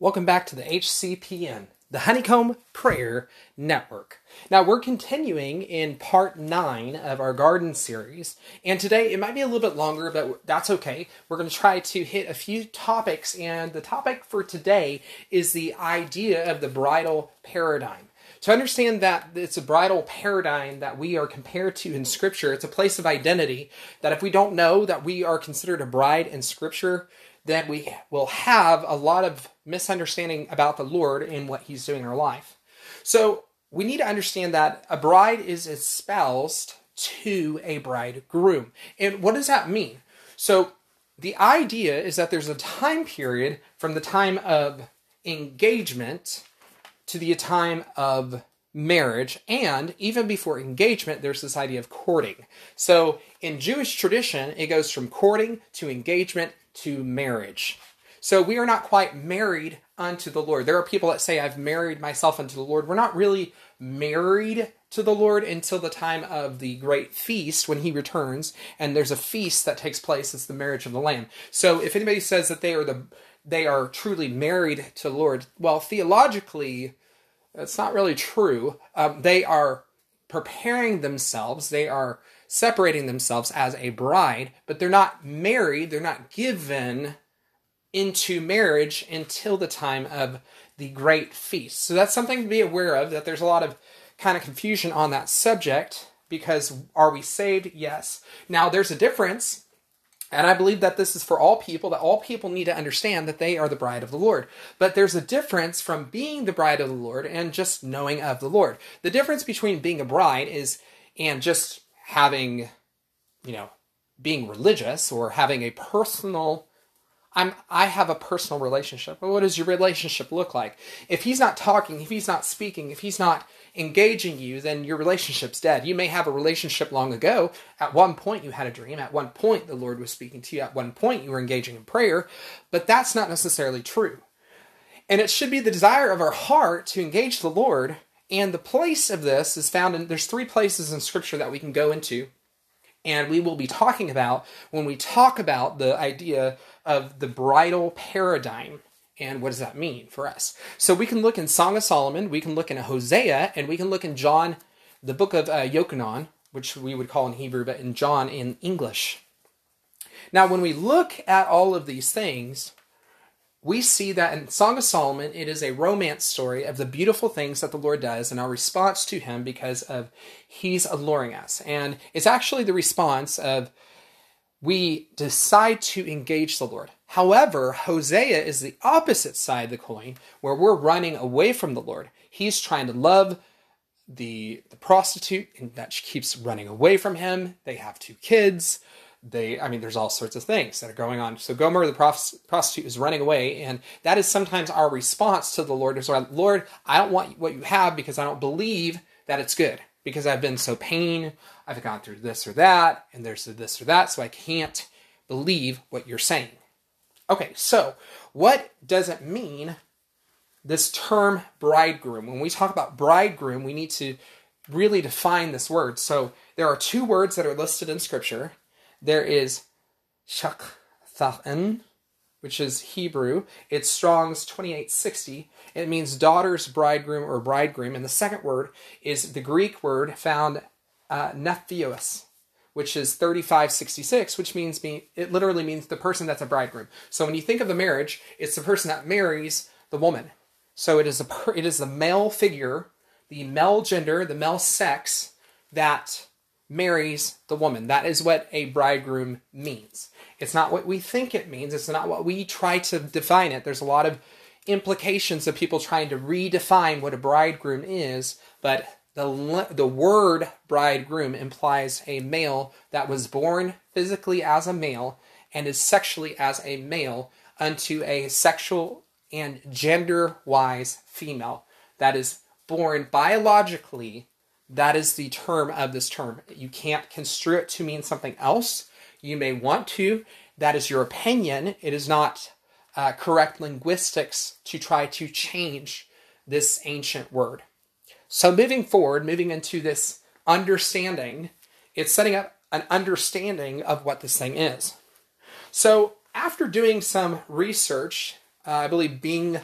Welcome back to the HCPN, the Honeycomb Prayer Network. Now, we're continuing in part nine of our garden series, and today it might be a little bit longer, but that's okay. We're going to try to hit a few topics, and the topic for today is the idea of the bridal paradigm. To understand that it's a bridal paradigm that we are compared to in Scripture, it's a place of identity that if we don't know that we are considered a bride in Scripture, then we will have a lot of misunderstanding about the Lord and what He's doing in our life. So we need to understand that a bride is espoused to a bridegroom. And what does that mean? So the idea is that there's a time period from the time of engagement to the time of marriage and even before engagement there's this idea of courting. So in jewish tradition it goes from courting to engagement to marriage. So we are not quite married unto the lord. There are people that say i've married myself unto the lord. We're not really married to the lord until the time of the great feast when he returns and there's a feast that takes place. It's the marriage of the lamb. So if anybody says that they are the they are truly married to lord well theologically that's not really true. Um, they are preparing themselves, they are separating themselves as a bride, but they're not married, they're not given into marriage until the time of the great feast. So that's something to be aware of, that there's a lot of kind of confusion on that subject because are we saved? Yes. Now there's a difference and I believe that this is for all people, that all people need to understand that they are the bride of the Lord. But there's a difference from being the bride of the Lord and just knowing of the Lord. The difference between being a bride is and just having, you know, being religious or having a personal I'm I have a personal relationship. What does your relationship look like? If he's not talking, if he's not speaking, if he's not engaging you, then your relationship's dead. You may have a relationship long ago. At one point, you had a dream. At one point, the Lord was speaking to you. At one point, you were engaging in prayer. But that's not necessarily true. And it should be the desire of our heart to engage the Lord. And the place of this is found in, there's three places in Scripture that we can go into. And we will be talking about when we talk about the idea of the bridal paradigm and what does that mean for us? So we can look in Song of Solomon, we can look in Hosea, and we can look in John, the book of uh, Yochanan, which we would call in Hebrew, but in John in English. Now, when we look at all of these things, we see that in Song of Solomon, it is a romance story of the beautiful things that the Lord does and our response to Him because of He's alluring us. And it's actually the response of we decide to engage the Lord. However, Hosea is the opposite side of the coin, where we're running away from the Lord. He's trying to love the, the prostitute, and that she keeps running away from him. They have two kids. They, I mean, there's all sorts of things that are going on. So Gomer, the prostitute, is running away, and that is sometimes our response to the Lord. Is Lord, I don't want what you have because I don't believe that it's good because I've been so pain, I've gone through this or that, and there's this or that, so I can't believe what you're saying. Okay, so what does it mean, this term bridegroom? When we talk about bridegroom, we need to really define this word. So there are two words that are listed in Scripture. There is shakthan, which is Hebrew. It's Strong's 2860. It means daughter's bridegroom or bridegroom. And the second word is the Greek word found uh, nephios, which is 3566, which means me, it literally means the person that's a bridegroom. So when you think of the marriage, it's the person that marries the woman. So it is a it is the male figure, the male gender, the male sex that marries the woman. That is what a bridegroom means. It's not what we think it means. It's not what we try to define it. There's a lot of implications of people trying to redefine what a bridegroom is, but the, the word bridegroom implies a male that was born physically as a male and is sexually as a male unto a sexual and gender wise female that is born biologically. That is the term of this term. You can't construe it to mean something else. You may want to. That is your opinion. It is not uh, correct linguistics to try to change this ancient word. So, moving forward, moving into this understanding, it's setting up an understanding of what this thing is. So, after doing some research, uh, I believe Bing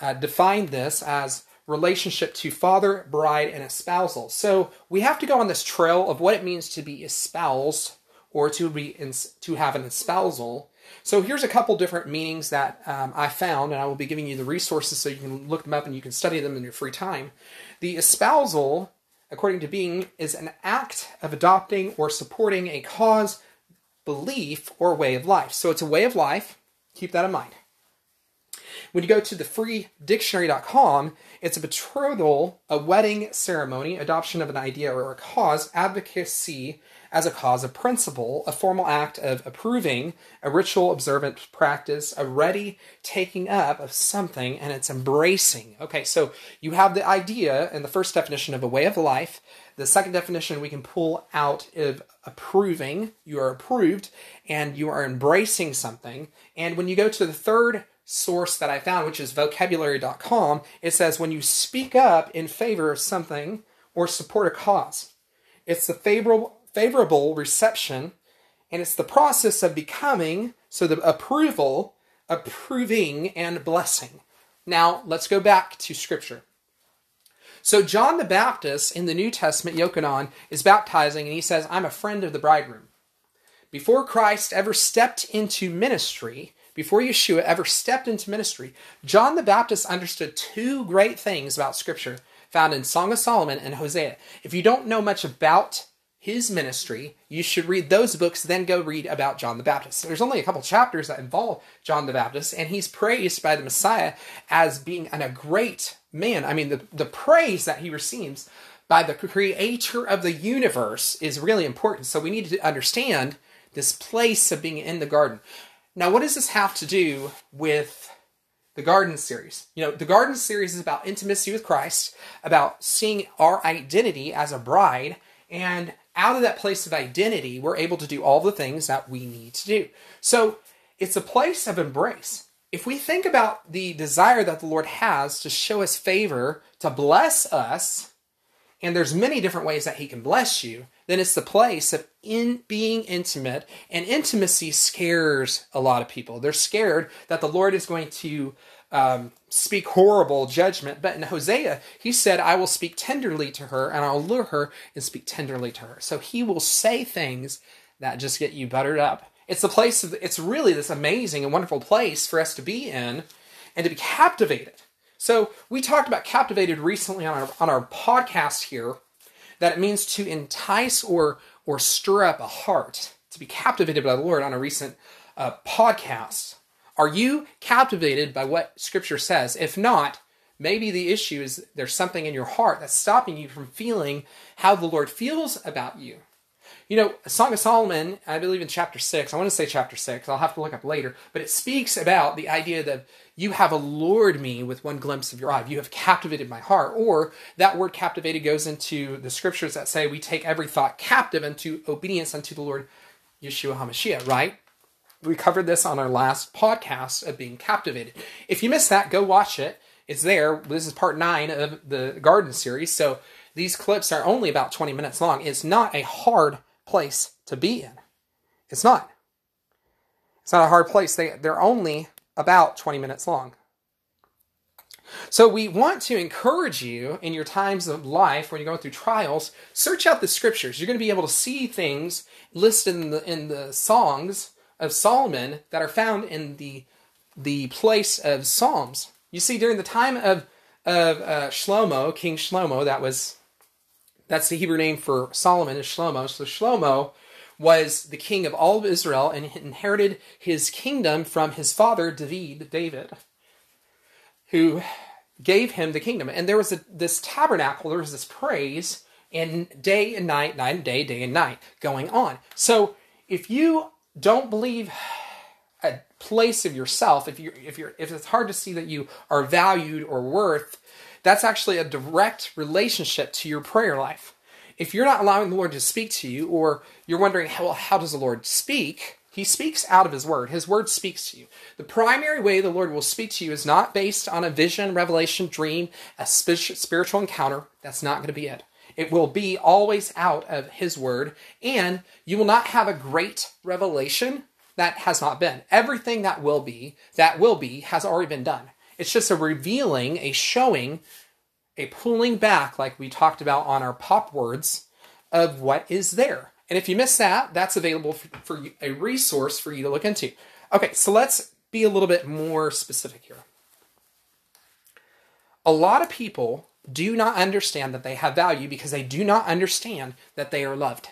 uh, defined this as relationship to father, bride, and espousal. So we have to go on this trail of what it means to be espoused or to be to have an espousal. So here's a couple different meanings that um, I found, and I will be giving you the resources so you can look them up and you can study them in your free time. The espousal, according to Bing, is an act of adopting or supporting a cause, belief, or way of life. So it's a way of life. Keep that in mind. When you go to the freedictionary.com, it's a betrothal, a wedding ceremony, adoption of an idea or a cause, advocacy as a cause of principle, a formal act of approving, a ritual observant practice, a ready taking up of something, and it's embracing. Okay, so you have the idea and the first definition of a way of life. The second definition we can pull out of approving, you are approved and you are embracing something. And when you go to the third source that I found, which is vocabulary.com, it says when you speak up in favor of something or support a cause, it's the favorable, favorable reception and it's the process of becoming, so the approval, approving, and blessing. Now, let's go back to Scripture. So, John the Baptist in the New Testament, Yochanan, is baptizing and he says, I'm a friend of the bridegroom. Before Christ ever stepped into ministry, before Yeshua ever stepped into ministry, John the Baptist understood two great things about Scripture found in Song of Solomon and Hosea. If you don't know much about his ministry, you should read those books, then go read about John the Baptist. There's only a couple chapters that involve John the Baptist, and he's praised by the Messiah as being an, a great man. I mean, the, the praise that he receives by the creator of the universe is really important. So we need to understand this place of being in the garden. Now, what does this have to do with the Garden series? You know, the Garden series is about intimacy with Christ, about seeing our identity as a bride, and out of that place of identity, we're able to do all the things that we need to do. So it's a place of embrace. If we think about the desire that the Lord has to show us favor, to bless us, and there's many different ways that He can bless you, then it's the place of in being intimate and intimacy scares a lot of people. They're scared that the lord is going to um, speak horrible judgment but in hosea he said i will speak tenderly to her and i'll lure her and speak tenderly to her. So he will say things that just get you buttered up. It's the place of it's really this amazing and wonderful place for us to be in and to be captivated. So we talked about captivated recently on our on our podcast here that it means to entice or or stir up a heart to be captivated by the Lord on a recent uh, podcast. Are you captivated by what Scripture says? If not, maybe the issue is there's something in your heart that's stopping you from feeling how the Lord feels about you. You know, Song of Solomon, I believe in chapter 6, I want to say chapter 6, I'll have to look up later, but it speaks about the idea that you have allured me with one glimpse of your eye. You have captivated my heart. Or that word captivated goes into the scriptures that say we take every thought captive unto obedience unto the Lord Yeshua HaMashiach, right? We covered this on our last podcast of being captivated. If you missed that, go watch it. It's there. This is part nine of the garden series. So these clips are only about 20 minutes long. It's not a hard place to be in. It's not. It's not a hard place. They, they're only about 20 minutes long. So, we want to encourage you in your times of life when you're going through trials, search out the scriptures. You're going to be able to see things listed in the, in the songs of Solomon that are found in the, the place of Psalms. You see, during the time of, of uh, Shlomo, King Shlomo, that was that's the Hebrew name for Solomon is Shlomo. So Shlomo was the king of all of Israel and inherited his kingdom from his father David, David, who gave him the kingdom. And there was a, this tabernacle, there was this praise, and day and night, night and day, day and night going on. So if you don't believe place of yourself, if you if you're if it's hard to see that you are valued or worth, that's actually a direct relationship to your prayer life if you're not allowing the Lord to speak to you, or you're wondering, well, how does the Lord speak? He speaks out of His Word. His Word speaks to you. The primary way the Lord will speak to you is not based on a vision, revelation, dream, a spiritual encounter. That's not going to be it. It will be always out of His Word, and you will not have a great revelation that has not been. Everything that will be, that will be, has already been done. It's just a revealing, a showing, a pulling back, like we talked about on our pop words, of what is there. And if you miss that, that's available for, for a resource for you to look into. Okay, so let's be a little bit more specific here. A lot of people do not understand that they have value because they do not understand that they are loved.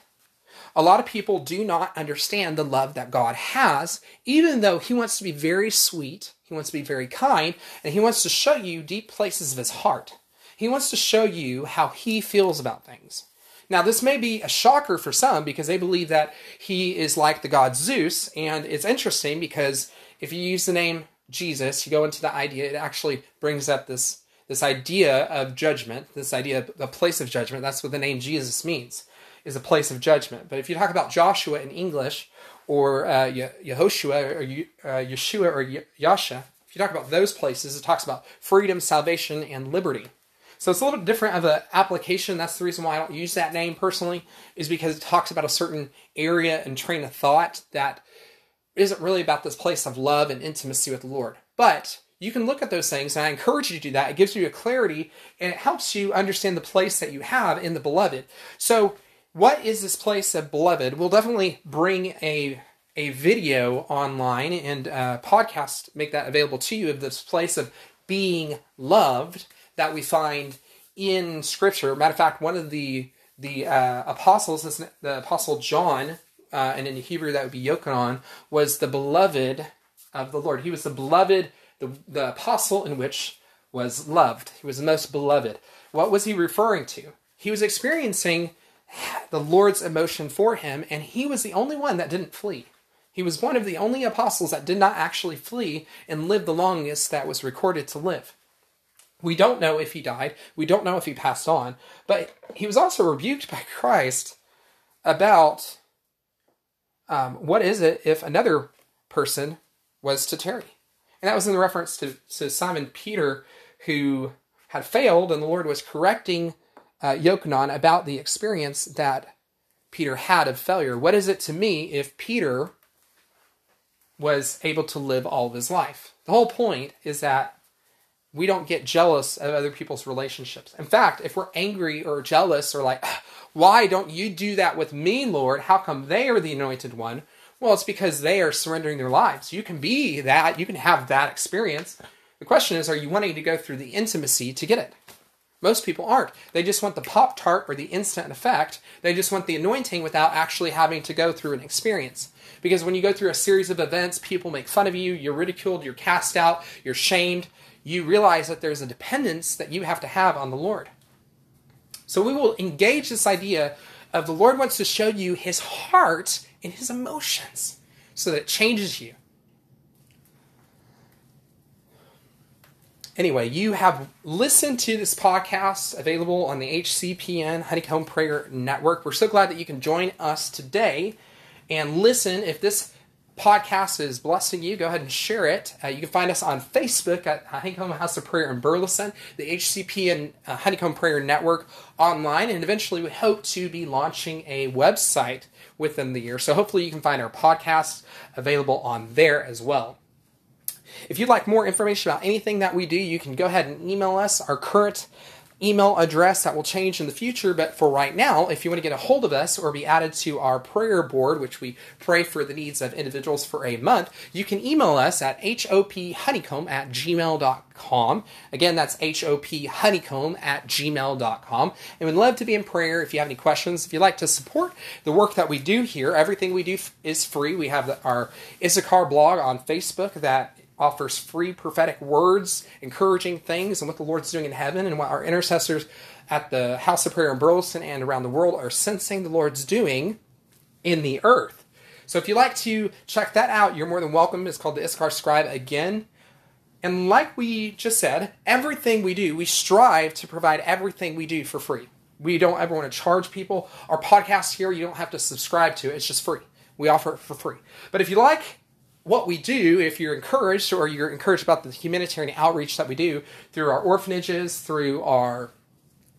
A lot of people do not understand the love that God has, even though He wants to be very sweet, He wants to be very kind, and He wants to show you deep places of His heart. He wants to show you how He feels about things. Now, this may be a shocker for some because they believe that He is like the god Zeus, and it's interesting because if you use the name Jesus, you go into the idea, it actually brings up this, this idea of judgment, this idea of a place of judgment. That's what the name Jesus means is a place of judgment. But if you talk about Joshua in English, or uh, Yehoshua, or uh, Yeshua, or Yasha, if you talk about those places, it talks about freedom, salvation, and liberty. So it's a little bit different of an application. That's the reason why I don't use that name personally, is because it talks about a certain area and train of thought that isn't really about this place of love and intimacy with the Lord. But you can look at those things, and I encourage you to do that. It gives you a clarity and it helps you understand the place that you have in the beloved. So what is this place of beloved? We'll definitely bring a a video online and a podcast make that available to you of this place of being loved that we find in Scripture. Matter of fact, one of the the uh, apostles, the apostle John, uh, and in Hebrew that would be Yochanan, was the beloved of the Lord. He was the beloved, the, the apostle in which was loved. He was the most beloved. What was he referring to? He was experiencing the Lord's emotion for him, and he was the only one that didn't flee. He was one of the only apostles that did not actually flee and live the longest that was recorded to live. We don't know if he died, we don't know if he passed on, but he was also rebuked by Christ about um, what is it if another person was to tarry. And that was in reference to, to Simon Peter, who had failed, and the Lord was correcting uh, Yochanan about the experience that Peter had of failure. What is it to me if Peter was able to live all of his life? The whole point is that we don't get jealous of other people's relationships. In fact, if we're angry or jealous or like, why don't you do that with me, Lord? How come they are the anointed one? Well, it's because they are surrendering their lives. You can be that, you can have that experience. The question is, are you wanting to go through the intimacy to get it? Most people aren't. They just want the Pop Tart or the instant effect. They just want the anointing without actually having to go through an experience. Because when you go through a series of events, people make fun of you, you're ridiculed, you're cast out, you're shamed. You realize that there's a dependence that you have to have on the Lord. So we will engage this idea of the Lord wants to show you his heart and his emotions so that it changes you. Anyway, you have listened to this podcast available on the HCPN Honeycomb Prayer Network. We're so glad that you can join us today and listen. If this podcast is blessing you, go ahead and share it. Uh, you can find us on Facebook at Honeycomb House of Prayer in Burleson, the HCP uh, Honeycomb Prayer Network online, and eventually we hope to be launching a website within the year. So hopefully you can find our podcast available on there as well. If you'd like more information about anything that we do, you can go ahead and email us. Our current email address that will change in the future, but for right now, if you want to get a hold of us or be added to our prayer board, which we pray for the needs of individuals for a month, you can email us at hophoneycomb at gmail.com. Again, that's hophoneycomb at gmail.com. And we'd love to be in prayer if you have any questions. If you'd like to support the work that we do here, everything we do is free. We have our Issachar blog on Facebook that offers free prophetic words, encouraging things, and what the Lord's doing in heaven, and what our intercessors at the House of Prayer in Burleson and around the world are sensing the Lord's doing in the earth. So if you'd like to check that out, you're more than welcome. It's called the Issachar Scribe again. And like we just said, everything we do, we strive to provide everything we do for free. We don't ever want to charge people. Our podcast here, you don't have to subscribe to it, it's just free. We offer it for free. But if you like what we do, if you're encouraged or you're encouraged about the humanitarian outreach that we do through our orphanages, through our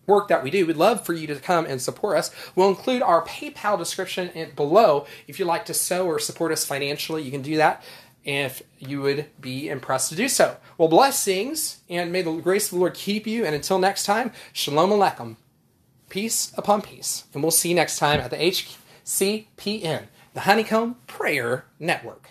work that we do, we'd love for you to come and support us. We'll include our PayPal description below. If you'd like to sow or support us financially, you can do that if you would be impressed to do so. Well, blessings, and may the grace of the Lord keep you. And until next time, shalom aleichem. Peace upon peace. And we'll see you next time at the HCPN, the Honeycomb Prayer Network.